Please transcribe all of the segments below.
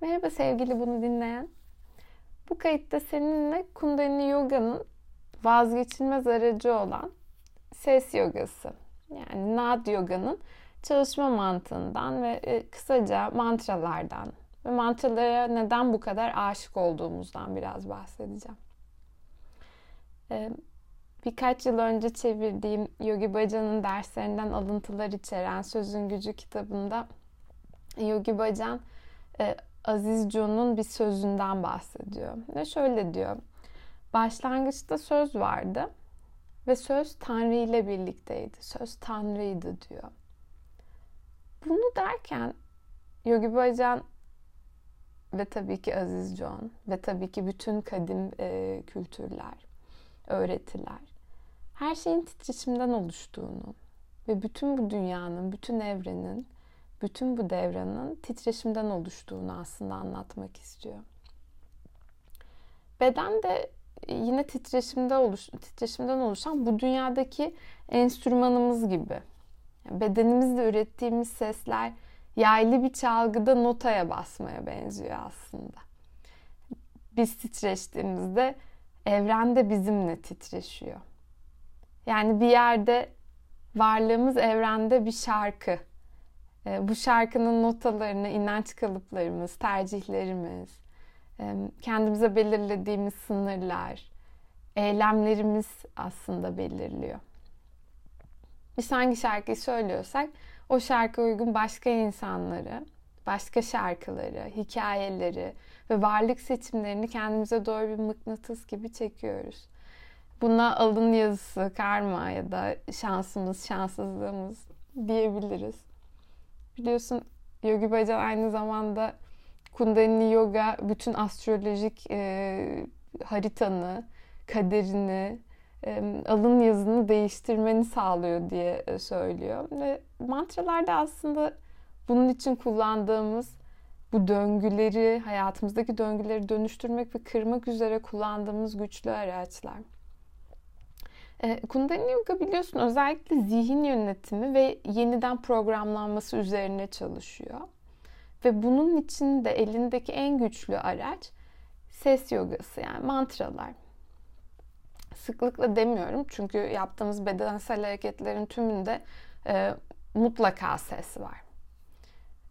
Merhaba sevgili bunu dinleyen. Bu kayıtta seninle Kundalini Yoga'nın vazgeçilmez aracı olan ses yogası yani Nad Yoga'nın çalışma mantığından ve e, kısaca mantralardan ve mantralara neden bu kadar aşık olduğumuzdan biraz bahsedeceğim. E, birkaç yıl önce çevirdiğim Yogi Bhajan'ın derslerinden alıntılar içeren Sözün Gücü kitabında Yogi Bhajan e, Aziz John'un bir sözünden bahsediyor. Ve şöyle diyor. Başlangıçta söz vardı ve söz Tanrı ile birlikteydi. Söz Tanrı'ydı diyor. Bunu derken Yogi Bhajan ve tabii ki Aziz John ve tabii ki bütün kadim e, kültürler, öğretiler her şeyin titreşimden oluştuğunu ve bütün bu dünyanın, bütün evrenin bütün bu devranın titreşimden oluştuğunu aslında anlatmak istiyor. Beden de yine titreşimde oluş, titreşimden oluşan bu dünyadaki enstrümanımız gibi. Bedenimizle ürettiğimiz sesler yaylı bir çalgıda notaya basmaya benziyor aslında. Biz titreştiğimizde evren de bizimle titreşiyor. Yani bir yerde varlığımız evrende bir şarkı bu şarkının notalarını, inanç kalıplarımız, tercihlerimiz, e, kendimize belirlediğimiz sınırlar, eylemlerimiz aslında belirliyor. Biz hangi şarkıyı söylüyorsak o şarkı uygun başka insanları, başka şarkıları, hikayeleri ve varlık seçimlerini kendimize doğru bir mıknatıs gibi çekiyoruz. Buna alın yazısı, karma ya da şansımız, şanssızlığımız diyebiliriz. Biliyorsun Yogi Bhajan aynı zamanda Kundalini Yoga bütün astrolojik e, haritanı, kaderini, e, alın yazını değiştirmeni sağlıyor diye e, söylüyor. Ve mantralarda aslında bunun için kullandığımız bu döngüleri, hayatımızdaki döngüleri dönüştürmek ve kırmak üzere kullandığımız güçlü araçlar. E, Kundalini Yoga biliyorsun özellikle zihin yönetimi ve yeniden programlanması üzerine çalışıyor. Ve bunun için de elindeki en güçlü araç ses yogası yani mantralar. Sıklıkla demiyorum çünkü yaptığımız bedensel hareketlerin tümünde e, mutlaka ses var.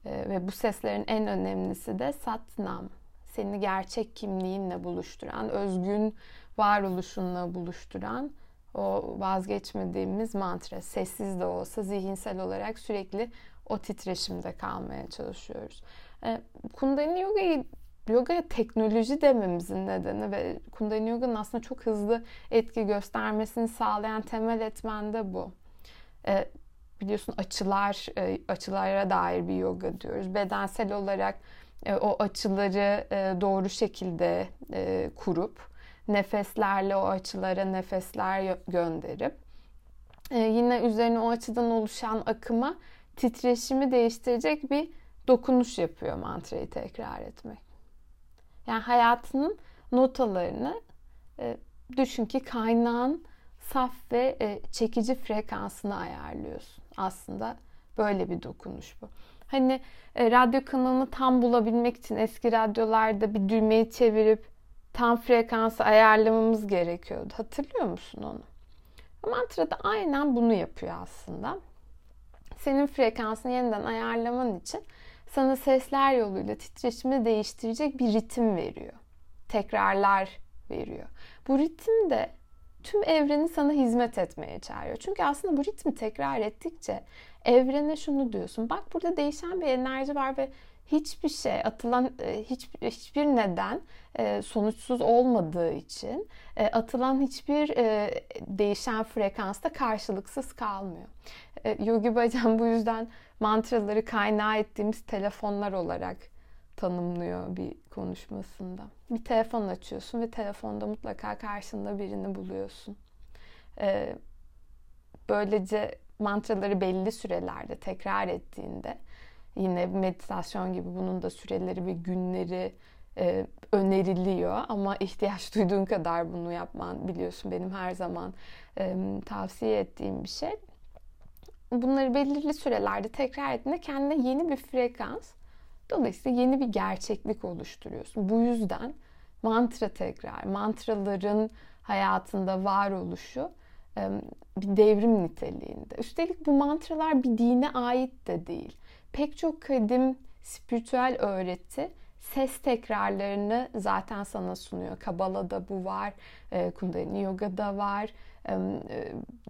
E, ve bu seslerin en önemlisi de Satnam. Seni gerçek kimliğinle buluşturan, özgün varoluşunla buluşturan o vazgeçmediğimiz mantra sessiz de olsa zihinsel olarak sürekli o titreşimde kalmaya çalışıyoruz. E, Kundalini Yoga'yı Yoga'ya teknoloji dememizin nedeni ve Kundalini Yoga'nın aslında çok hızlı etki göstermesini sağlayan temel etmen de bu. E, biliyorsun açılar, e, açılara dair bir yoga diyoruz. Bedensel olarak e, o açıları e, doğru şekilde e, kurup nefeslerle o açılara nefesler gönderip e, yine üzerine o açıdan oluşan akıma titreşimi değiştirecek bir dokunuş yapıyor mantrayı tekrar etmek. Yani hayatının notalarını e, düşün ki kaynağın saf ve e, çekici frekansını ayarlıyorsun. Aslında böyle bir dokunuş bu. Hani e, radyo kanalını tam bulabilmek için eski radyolarda bir düğmeyi çevirip tam frekansı ayarlamamız gerekiyordu. Hatırlıyor musun onu? Mantra da aynen bunu yapıyor aslında. Senin frekansını yeniden ayarlaman için sana sesler yoluyla titreşimi değiştirecek bir ritim veriyor. Tekrarlar veriyor. Bu ritim de tüm evreni sana hizmet etmeye çağırıyor. Çünkü aslında bu ritmi tekrar ettikçe evrene şunu diyorsun. Bak burada değişen bir enerji var ve hiçbir şey atılan e, hiç, hiçbir neden e, sonuçsuz olmadığı için e, atılan hiçbir değişen frekansta karşılıksız kalmıyor. Yogi Bhajan bu yüzden mantraları kaynağı ettiğimiz telefonlar olarak tanımlıyor bir konuşmasında. Bir telefon açıyorsun ve telefonda mutlaka karşında birini buluyorsun. Böylece mantraları belli sürelerde tekrar ettiğinde Yine meditasyon gibi bunun da süreleri ve günleri e, öneriliyor ama ihtiyaç duyduğun kadar bunu yapman biliyorsun benim her zaman e, tavsiye ettiğim bir şey. Bunları belirli sürelerde tekrar ettiğinde kendine yeni bir frekans Dolayısıyla yeni bir gerçeklik oluşturuyorsun. Bu yüzden mantra tekrar, mantraların hayatında varoluşu bir devrim niteliğinde. Üstelik bu mantralar bir dine ait de değil. Pek çok kadim spiritüel öğreti ses tekrarlarını zaten sana sunuyor. Kabala'da bu var, Kundalini Yoga'da var,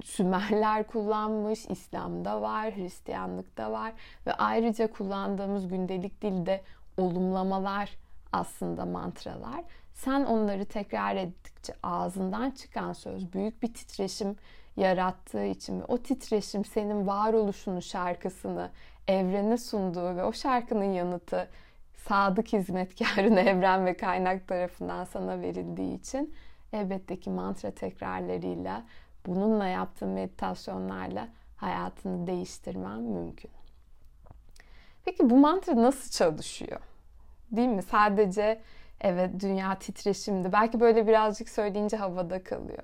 Sümerler kullanmış, İslam'da var, Hristiyanlıkta var ve ayrıca kullandığımız gündelik dilde olumlamalar aslında mantralar. Sen onları tekrar ettikçe ağzından çıkan söz büyük bir titreşim yarattığı için ve o titreşim senin varoluşunu şarkısını evrene sunduğu ve o şarkının yanıtı sadık hizmetkarın evren ve kaynak tarafından sana verildiği için elbette ki mantra tekrarlarıyla bununla yaptığın meditasyonlarla hayatını değiştirmen mümkün. Peki bu mantra nasıl çalışıyor? Değil mi? Sadece evet dünya titreşimdi. Belki böyle birazcık söyleyince havada kalıyor.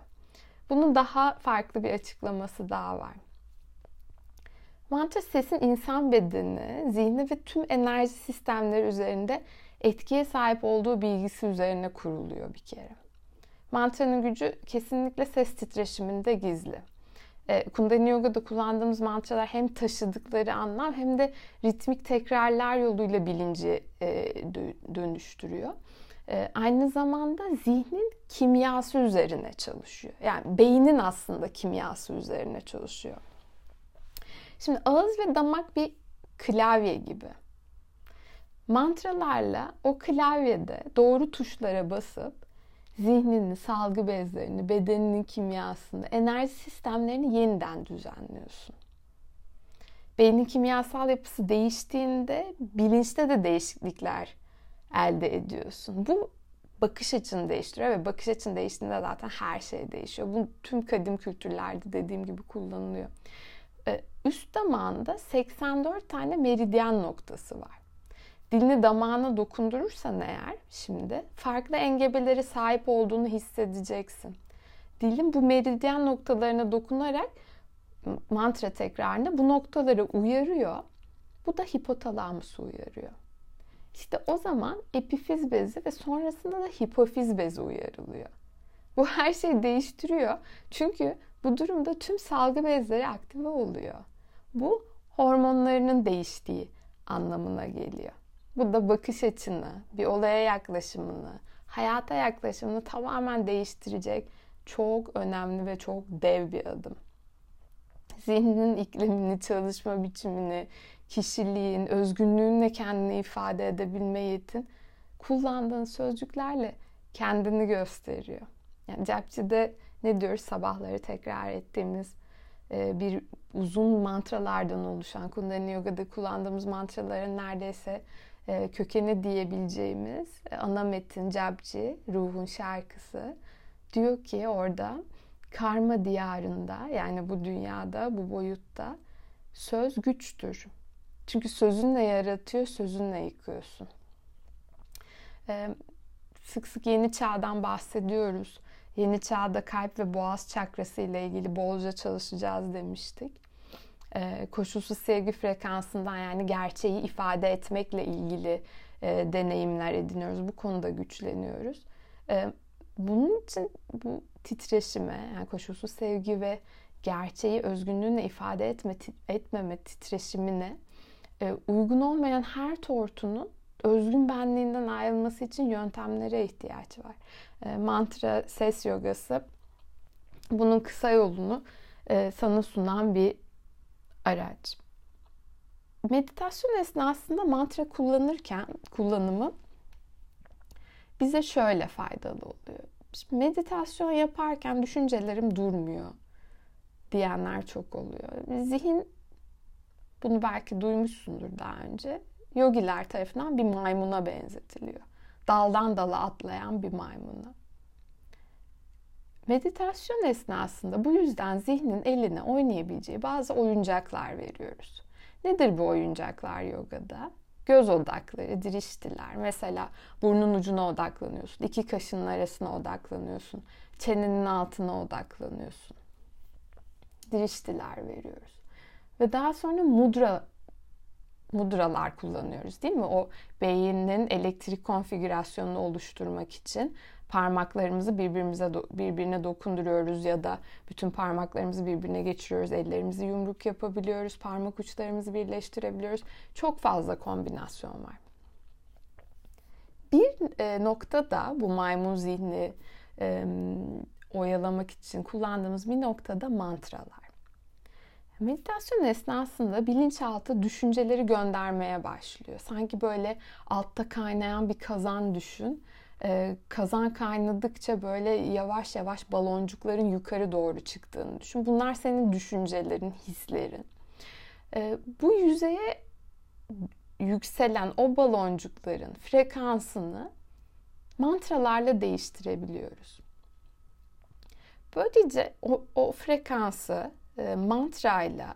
Bunun daha farklı bir açıklaması daha var. Mantra sesin insan bedeni, zihni ve tüm enerji sistemleri üzerinde etkiye sahip olduğu bilgisi üzerine kuruluyor bir kere. Mantranın gücü kesinlikle ses titreşiminde gizli. E, Kundalini Yoga'da kullandığımız mantralar hem taşıdıkları anlam hem de ritmik tekrarlar yoluyla bilinci e, dönüştürüyor. E, aynı zamanda zihnin kimyası üzerine çalışıyor. Yani beynin aslında kimyası üzerine çalışıyor. Şimdi ağız ve damak bir klavye gibi. Mantralarla o klavyede doğru tuşlara basıp zihnini, salgı bezlerini, bedeninin kimyasını, enerji sistemlerini yeniden düzenliyorsun. Beynin kimyasal yapısı değiştiğinde bilinçte de değişiklikler elde ediyorsun. Bu bakış açını değiştiriyor ve bakış açın değiştiğinde zaten her şey değişiyor. Bu tüm kadim kültürlerde dediğim gibi kullanılıyor. Üst damağında 84 tane meridyen noktası var. Dilini damağına dokundurursan eğer şimdi farklı engebeleri sahip olduğunu hissedeceksin. Dilin bu meridyen noktalarına dokunarak mantra tekrarında bu noktaları uyarıyor. Bu da hipotalamusu uyarıyor. İşte o zaman epifiz bezi ve sonrasında da hipofiz bezi uyarılıyor. Bu her şeyi değiştiriyor. Çünkü bu durumda tüm salgı bezleri aktive oluyor. Bu hormonlarının değiştiği anlamına geliyor. Bu da bakış açını, bir olaya yaklaşımını, hayata yaklaşımını tamamen değiştirecek çok önemli ve çok dev bir adım. Zihninin iklimini, çalışma biçimini, kişiliğin, özgünlüğünle kendini ifade edebilme yetin kullandığın sözcüklerle kendini gösteriyor. Yani Cepçi'de ne diyoruz? Sabahları tekrar ettiğimiz bir uzun mantralardan oluşan Kundalini Yoga'da kullandığımız mantraların neredeyse e, kökeni diyebileceğimiz e, ana metin Cepçi, ruhun şarkısı diyor ki orada karma diyarında yani bu dünyada, bu boyutta söz güçtür. Çünkü sözünle yaratıyor, sözünle yıkıyorsun. Sık sık yeni çağdan bahsediyoruz. Yeni çağda kalp ve boğaz çakrası ile ilgili bolca çalışacağız demiştik. Ee, koşulsuz sevgi frekansından yani gerçeği ifade etmekle ilgili e, deneyimler ediniyoruz. Bu konuda güçleniyoruz. Ee, bunun için bu titreşime yani koşulsuz sevgi ve gerçeği özgünlüğünle ifade etme, etmeme titreşimine e, uygun olmayan her tortunun özgün benliğinden ayrılması için yöntemlere ihtiyaç var. E, mantra, ses yogası bunun kısa yolunu e, sana sunan bir araç. Meditasyon esnasında mantra kullanırken kullanımı bize şöyle faydalı oluyor. Şimdi meditasyon yaparken düşüncelerim durmuyor diyenler çok oluyor. Zihin bunu belki duymuşsundur daha önce. Yogiler tarafından bir maymuna benzetiliyor. Daldan dala atlayan bir maymuna. Meditasyon esnasında bu yüzden zihnin eline oynayabileceği bazı oyuncaklar veriyoruz. Nedir bu oyuncaklar yogada? Göz odakları, diriştiler. Mesela burnun ucuna odaklanıyorsun. iki kaşının arasına odaklanıyorsun. Çenenin altına odaklanıyorsun. Diriştiler veriyoruz. Ve daha sonra mudra mudralar kullanıyoruz değil mi? O beynin elektrik konfigürasyonunu oluşturmak için parmaklarımızı birbirimize birbirine dokunduruyoruz ya da bütün parmaklarımızı birbirine geçiriyoruz. Ellerimizi yumruk yapabiliyoruz, parmak uçlarımızı birleştirebiliyoruz. Çok fazla kombinasyon var. Bir e, noktada bu maymun zihni e, oyalamak için kullandığımız bir noktada mantralar. Meditasyon esnasında bilinçaltı düşünceleri göndermeye başlıyor. Sanki böyle altta kaynayan bir kazan düşün. Ee, kazan kaynadıkça böyle yavaş yavaş baloncukların yukarı doğru çıktığını düşün. Bunlar senin düşüncelerin, hislerin. Ee, bu yüzeye yükselen o baloncukların frekansını mantralarla değiştirebiliyoruz. Böylece o, o frekansı e, mantrayla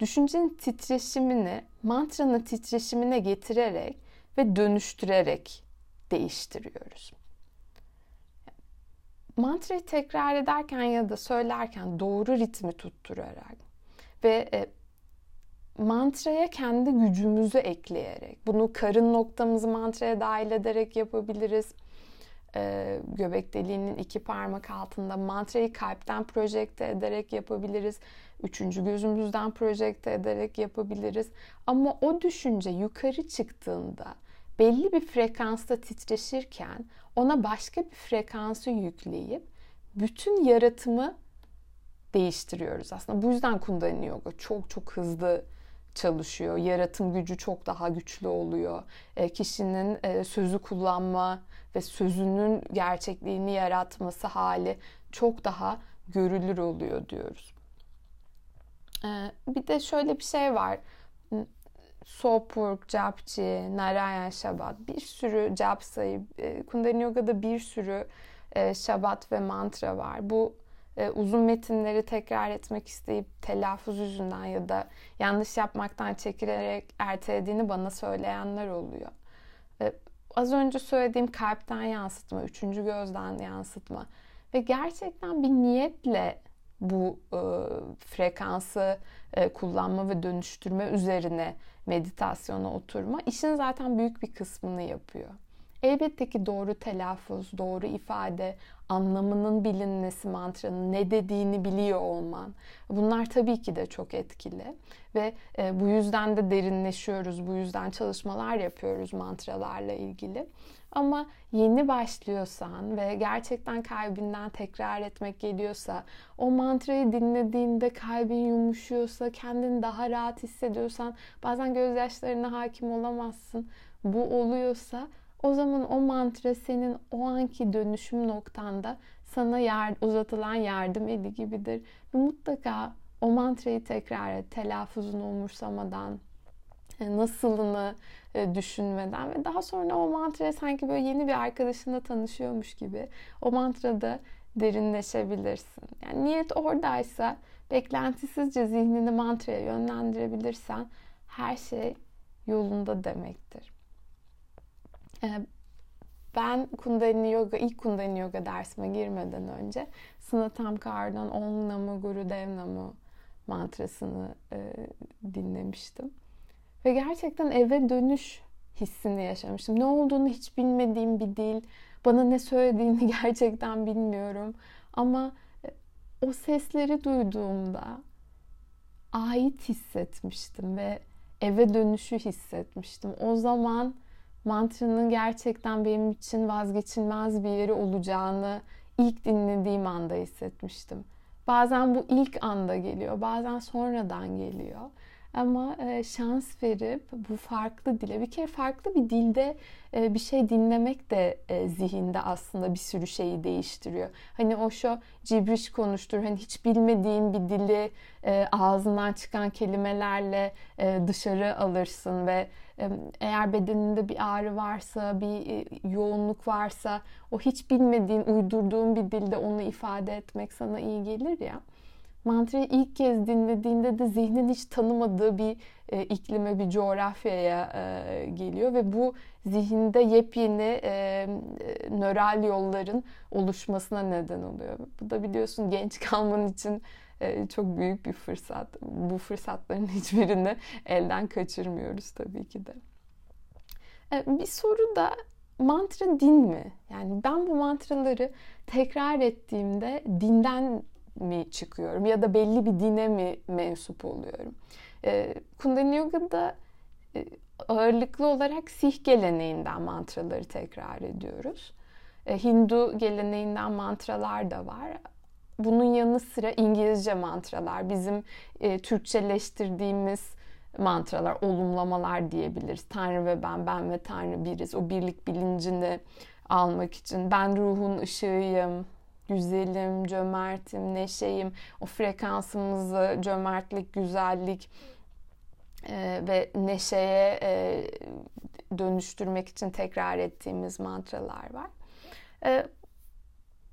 düşüncenin titreşimini mantranın titreşimine getirerek ve dönüştürerek değiştiriyoruz. Mantrayı tekrar ederken ya da söylerken doğru ritmi tutturarak ve e, mantraya kendi gücümüzü ekleyerek, bunu karın noktamızı mantraya dahil ederek yapabiliriz e, göbek deliğinin iki parmak altında mantrayı kalpten projekte ederek yapabiliriz. Üçüncü gözümüzden projekte ederek yapabiliriz. Ama o düşünce yukarı çıktığında belli bir frekansta titreşirken ona başka bir frekansı yükleyip bütün yaratımı değiştiriyoruz aslında. Bu yüzden Kundalini Yoga çok çok hızlı çalışıyor. Yaratım gücü çok daha güçlü oluyor. E, kişinin e, sözü kullanma ve sözünün gerçekliğini yaratması hali çok daha görülür oluyor diyoruz. E, bir de şöyle bir şey var. Sopurk, Japchi, Narayan Şabat bir sürü jap sayı, e, Kundalini Yoga'da bir sürü e, şabat ve mantra var. Bu e, uzun metinleri tekrar etmek isteyip telaffuz yüzünden ya da yanlış yapmaktan çekilerek ertelediğini bana söyleyenler oluyor. Az önce söylediğim kalpten yansıtma, üçüncü gözden yansıtma ve gerçekten bir niyetle bu e, frekansı e, kullanma ve dönüştürme üzerine meditasyona oturma işin zaten büyük bir kısmını yapıyor. Elbette ki doğru telaffuz, doğru ifade, anlamının bilinmesi mantranın ne dediğini biliyor olman. Bunlar tabii ki de çok etkili ve e, bu yüzden de derinleşiyoruz. Bu yüzden çalışmalar yapıyoruz mantralarla ilgili. Ama yeni başlıyorsan ve gerçekten kalbinden tekrar etmek geliyorsa, o mantrayı dinlediğinde kalbin yumuşuyorsa, kendini daha rahat hissediyorsan, bazen gözyaşlarına hakim olamazsın. Bu oluyorsa o zaman o mantra senin o anki dönüşüm noktanda sana yer, uzatılan yardım eli gibidir. Ve mutlaka o mantrayı tekrar et, telaffuzunu umursamadan, e, nasılını e, düşünmeden ve daha sonra o mantraya sanki böyle yeni bir arkadaşınla tanışıyormuş gibi o mantrada derinleşebilirsin. Yani niyet oradaysa beklentisizce zihnini mantraya yönlendirebilirsen her şey yolunda demektir. Ben Kundalini Yoga, ilk Kundalini Yoga dersime girmeden önce Snatam Kaur'dan Om Namo Guru Dev Namo mantrasını e, dinlemiştim. Ve gerçekten eve dönüş hissini yaşamıştım. Ne olduğunu hiç bilmediğim bir dil. Bana ne söylediğini gerçekten bilmiyorum. Ama o sesleri duyduğumda ait hissetmiştim ve eve dönüşü hissetmiştim. O zaman mantranın gerçekten benim için vazgeçilmez bir yeri olacağını ilk dinlediğim anda hissetmiştim. Bazen bu ilk anda geliyor, bazen sonradan geliyor. Ama e, şans verip bu farklı dile bir kere farklı bir dilde e, bir şey dinlemek de e, zihinde aslında bir sürü şeyi değiştiriyor. Hani o şu cibriş konuştur. Hani hiç bilmediğin bir dili ağzından çıkan kelimelerle dışarı alırsın ve eğer bedeninde bir ağrı varsa, bir yoğunluk varsa o hiç bilmediğin, uydurduğun bir dilde onu ifade etmek sana iyi gelir ya mantrayı ilk kez dinlediğinde de zihnin hiç tanımadığı bir e, iklime, bir coğrafyaya e, geliyor ve bu zihinde yepyeni e, e, nöral yolların oluşmasına neden oluyor. Bu da biliyorsun genç kalman için e, çok büyük bir fırsat. Bu fırsatların hiçbirini elden kaçırmıyoruz tabii ki de. E, bir soru da mantra din mi? Yani ben bu mantraları tekrar ettiğimde dinden mi çıkıyorum ya da belli bir dine mi mensup oluyorum? E, Kundalini Yoga'da e, ağırlıklı olarak Sih geleneğinden mantraları tekrar ediyoruz. E, Hindu geleneğinden mantralar da var. Bunun yanı sıra İngilizce mantralar, bizim e, Türkçeleştirdiğimiz mantralar, olumlamalar diyebiliriz. Tanrı ve ben, ben ve Tanrı biriz. O birlik bilincini almak için. Ben ruhun ışığıyım, güzelim, cömertim, neşeyim. O frekansımızı cömertlik, güzellik e, ve neşeye e, dönüştürmek için tekrar ettiğimiz mantralar var. E,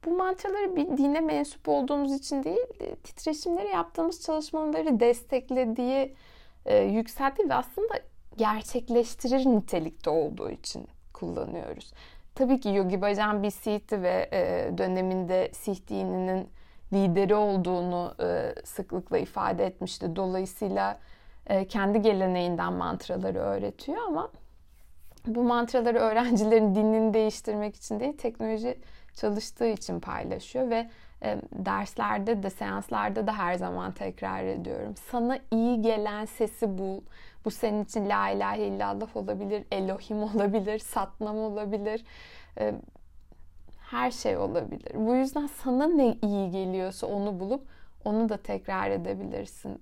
bu mantraları bir dine mensup olduğumuz için değil, titreşimleri yaptığımız çalışmaları desteklediği, e, yükselttiği ve aslında gerçekleştirir nitelikte olduğu için kullanıyoruz. Tabii ki Yogi Bhajan bir Sih'ti ve e, döneminde Sih dininin lideri olduğunu e, sıklıkla ifade etmişti. Dolayısıyla e, kendi geleneğinden mantraları öğretiyor ama bu mantraları öğrencilerin dinini değiştirmek için değil, teknoloji çalıştığı için paylaşıyor ve e, derslerde de seanslarda da her zaman tekrar ediyorum. Sana iyi gelen sesi bul. Bu senin için la ilahe illallah olabilir, Elohim olabilir, Satnam olabilir. E, her şey olabilir. Bu yüzden sana ne iyi geliyorsa onu bulup onu da tekrar edebilirsin.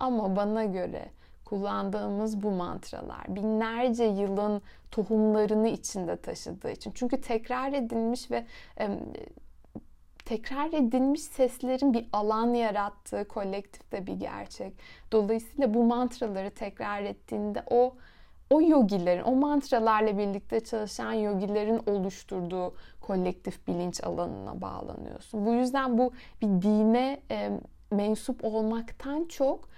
Ama bana göre kullandığımız bu mantralar binlerce yılın tohumlarını içinde taşıdığı için. Çünkü tekrar edilmiş ve tekrar edilmiş seslerin bir alan yarattığı kolektifte bir gerçek. Dolayısıyla bu mantraları tekrar ettiğinde o o yogilerin, o mantralarla birlikte çalışan yogilerin oluşturduğu kolektif bilinç alanına bağlanıyorsun. Bu yüzden bu bir dine e, mensup olmaktan çok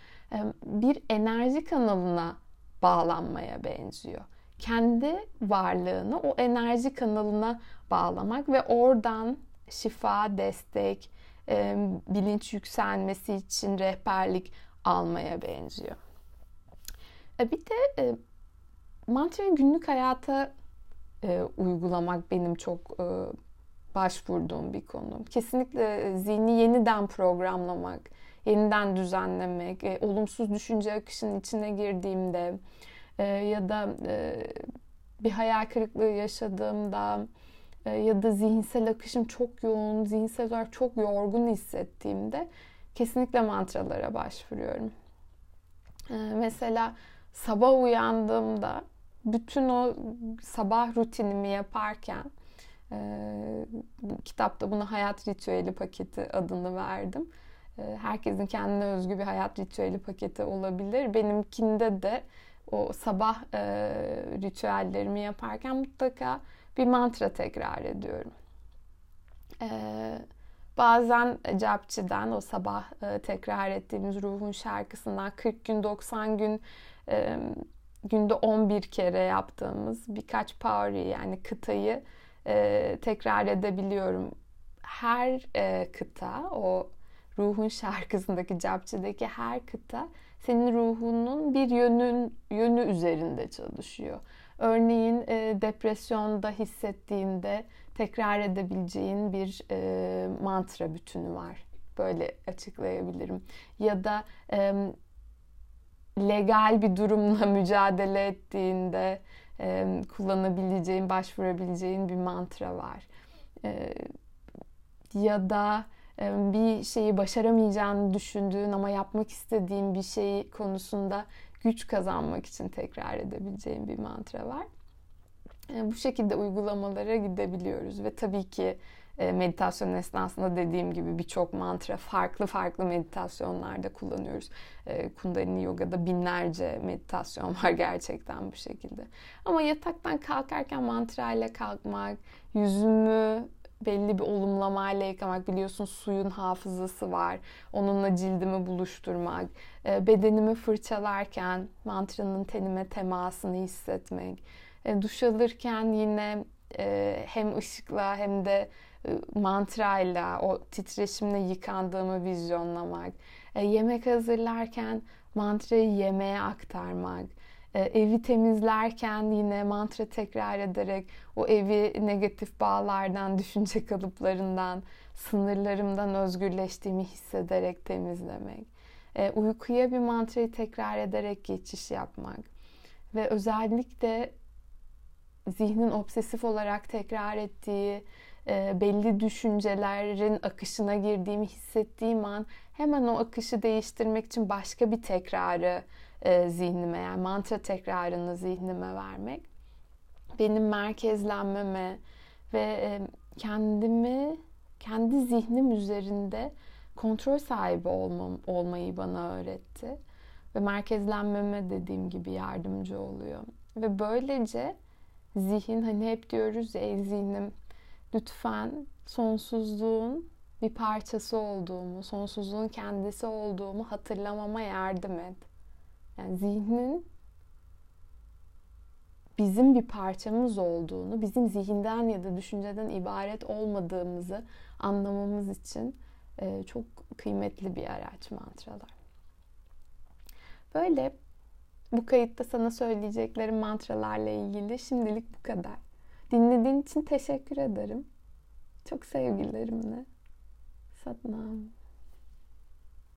bir enerji kanalına bağlanmaya benziyor. Kendi varlığını o enerji kanalına bağlamak ve oradan şifa, destek, bilinç yükselmesi için rehberlik almaya benziyor. E, bir de mantrayı günlük hayata uygulamak benim çok başvurduğum bir konu. Kesinlikle zihni yeniden programlamak, yeniden düzenlemek, e, olumsuz düşünce akışının içine girdiğimde e, ya da e, bir hayal kırıklığı yaşadığımda e, ya da zihinsel akışım çok yoğun, zihinsel olarak çok yorgun hissettiğimde kesinlikle mantralara başvuruyorum. E, mesela sabah uyandığımda bütün o sabah rutinimi yaparken e, kitapta buna hayat ritüeli paketi adını verdim. Ee, herkesin kendine özgü bir hayat ritüeli paketi olabilir. Benimkinde de o sabah e, ritüellerimi yaparken mutlaka bir mantra tekrar ediyorum. E, bazen Capçi'den o sabah e, tekrar ettiğimiz ruhun şarkısından 40 gün 90 gün e, günde 11 kere yaptığımız birkaç pauri yani kıtayı e, tekrar edebiliyorum. Her e, kıta o ruhun şarkısındaki capçıdaki her kıta senin ruhunun bir yönün yönü üzerinde çalışıyor. Örneğin e, depresyonda hissettiğinde tekrar edebileceğin bir e, mantra bütünü var. Böyle açıklayabilirim. Ya da e, legal bir durumla mücadele ettiğinde e, kullanabileceğin, başvurabileceğin bir mantra var. E, ya da bir şeyi başaramayacağını düşündüğün ama yapmak istediğin bir şey konusunda güç kazanmak için tekrar edebileceğin bir mantra var. Bu şekilde uygulamalara gidebiliyoruz ve tabii ki meditasyon esnasında dediğim gibi birçok mantra farklı farklı meditasyonlarda kullanıyoruz. Kundalini Yoga'da binlerce meditasyon var gerçekten bu şekilde. Ama yataktan kalkarken mantra ile kalkmak, yüzümü belli bir olumlamayla yıkamak. Biliyorsun suyun hafızası var. Onunla cildimi buluşturmak. E, bedenimi fırçalarken mantranın tenime temasını hissetmek. E, duş alırken yine e, hem ışıkla hem de mantrayla, o titreşimle yıkandığımı vizyonlamak, e, yemek hazırlarken mantrayı yemeğe aktarmak, e, evi temizlerken yine mantra tekrar ederek o evi negatif bağlardan, düşünce kalıplarından, sınırlarımdan özgürleştiğimi hissederek temizlemek. E, uykuya bir mantrayı tekrar ederek geçiş yapmak ve özellikle zihnin obsesif olarak tekrar ettiği e, belli düşüncelerin akışına girdiğimi hissettiğim an hemen o akışı değiştirmek için başka bir tekrarı e, zihnime yani mantra tekrarını zihnime vermek. Benim merkezlenmeme ve e, kendimi kendi zihnim üzerinde kontrol sahibi olmam, olmayı bana öğretti. Ve merkezlenmeme dediğim gibi yardımcı oluyor. Ve böylece zihin hani hep diyoruz ya ey zihnim lütfen sonsuzluğun bir parçası olduğumu, sonsuzluğun kendisi olduğumu hatırlamama yardım et. Yani zihnin bizim bir parçamız olduğunu, bizim zihinden ya da düşünceden ibaret olmadığımızı anlamamız için e, çok kıymetli bir araç mantralar. Böyle bu kayıtta sana söyleyeceklerim mantralarla ilgili şimdilik bu kadar. Dinlediğin için teşekkür ederim. Çok sevgilerimle. Satnam.